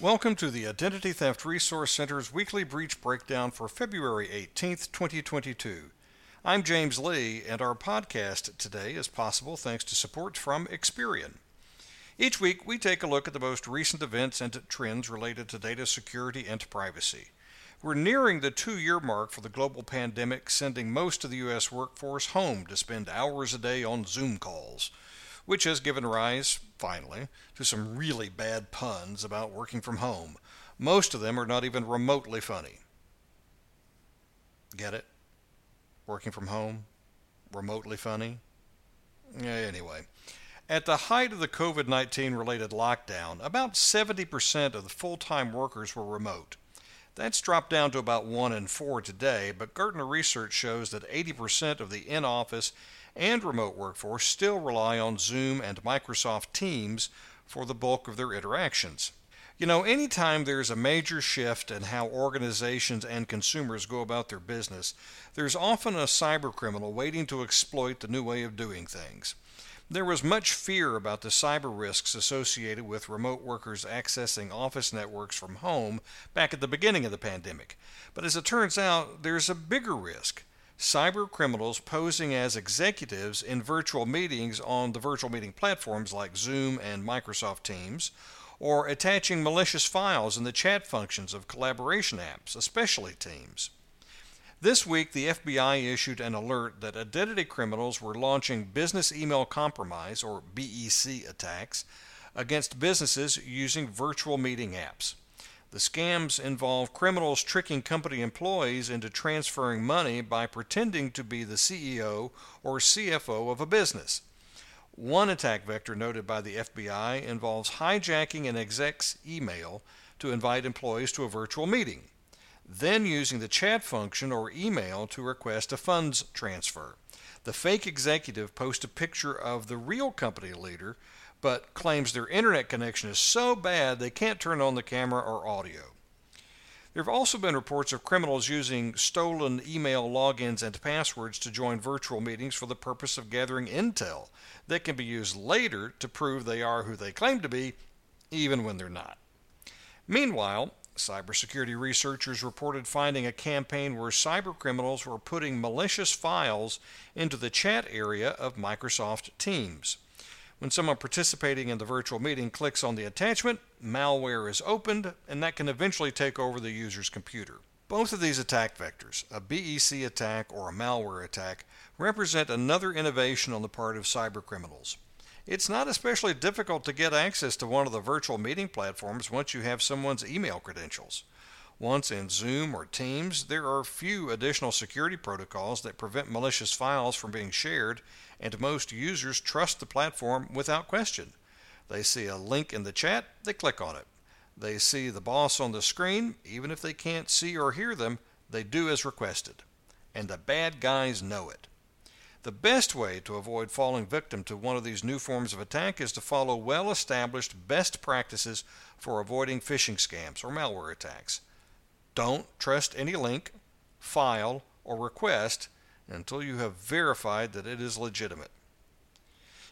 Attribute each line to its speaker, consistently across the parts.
Speaker 1: Welcome to the Identity Theft Resource Center's weekly breach breakdown for February 18th, 2022. I'm James Lee, and our podcast today is possible thanks to support from Experian. Each week, we take a look at the most recent events and trends related to data security and privacy. We're nearing the two year mark for the global pandemic, sending most of the U.S. workforce home to spend hours a day on Zoom calls, which has given rise, finally, to some really bad puns about working from home. Most of them are not even remotely funny. Get it? Working from home? Remotely funny? Anyway. At the height of the COVID 19 related lockdown, about 70% of the full time workers were remote. That's dropped down to about 1 in 4 today, but Gartner research shows that 80% of the in office and remote workforce still rely on Zoom and Microsoft Teams for the bulk of their interactions. You know, anytime there's a major shift in how organizations and consumers go about their business, there's often a cybercriminal waiting to exploit the new way of doing things. There was much fear about the cyber risks associated with remote workers accessing office networks from home back at the beginning of the pandemic. But as it turns out, there's a bigger risk cyber criminals posing as executives in virtual meetings on the virtual meeting platforms like Zoom and Microsoft Teams, or attaching malicious files in the chat functions of collaboration apps, especially Teams. This week, the FBI issued an alert that identity criminals were launching business email compromise, or BEC, attacks against businesses using virtual meeting apps. The scams involve criminals tricking company employees into transferring money by pretending to be the CEO or CFO of a business. One attack vector noted by the FBI involves hijacking an exec's email to invite employees to a virtual meeting then using the chat function or email to request a funds transfer. The fake executive posts a picture of the real company leader, but claims their internet connection is so bad they can't turn on the camera or audio. There have also been reports of criminals using stolen email logins and passwords to join virtual meetings for the purpose of gathering intel that can be used later to prove they are who they claim to be, even when they're not. Meanwhile, Cybersecurity researchers reported finding a campaign where cybercriminals were putting malicious files into the chat area of Microsoft Teams. When someone participating in the virtual meeting clicks on the attachment, malware is opened, and that can eventually take over the user's computer. Both of these attack vectors, a BEC attack or a malware attack, represent another innovation on the part of cybercriminals. It's not especially difficult to get access to one of the virtual meeting platforms once you have someone's email credentials. Once in Zoom or Teams, there are few additional security protocols that prevent malicious files from being shared, and most users trust the platform without question. They see a link in the chat, they click on it. They see the boss on the screen, even if they can't see or hear them, they do as requested. And the bad guys know it. The best way to avoid falling victim to one of these new forms of attack is to follow well established best practices for avoiding phishing scams or malware attacks. Don't trust any link, file, or request until you have verified that it is legitimate.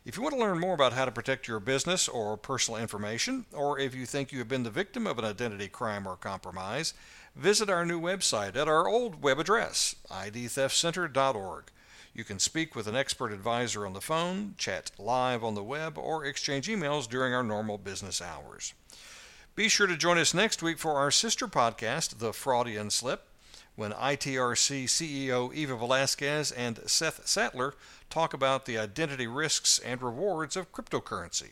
Speaker 1: If you want to learn more about how to protect your business or personal information, or if you think you have been the victim of an identity crime or compromise, visit our new website at our old web address, idtheftcenter.org. You can speak with an expert advisor on the phone, chat live on the web, or exchange emails during our normal business hours. Be sure to join us next week for our sister podcast, The Fraudian Slip, when ITRC CEO Eva Velasquez and Seth Sattler talk about the identity risks and rewards of cryptocurrency.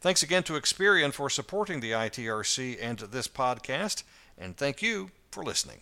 Speaker 1: Thanks again to Experian for supporting the ITRC and this podcast, and thank you for listening.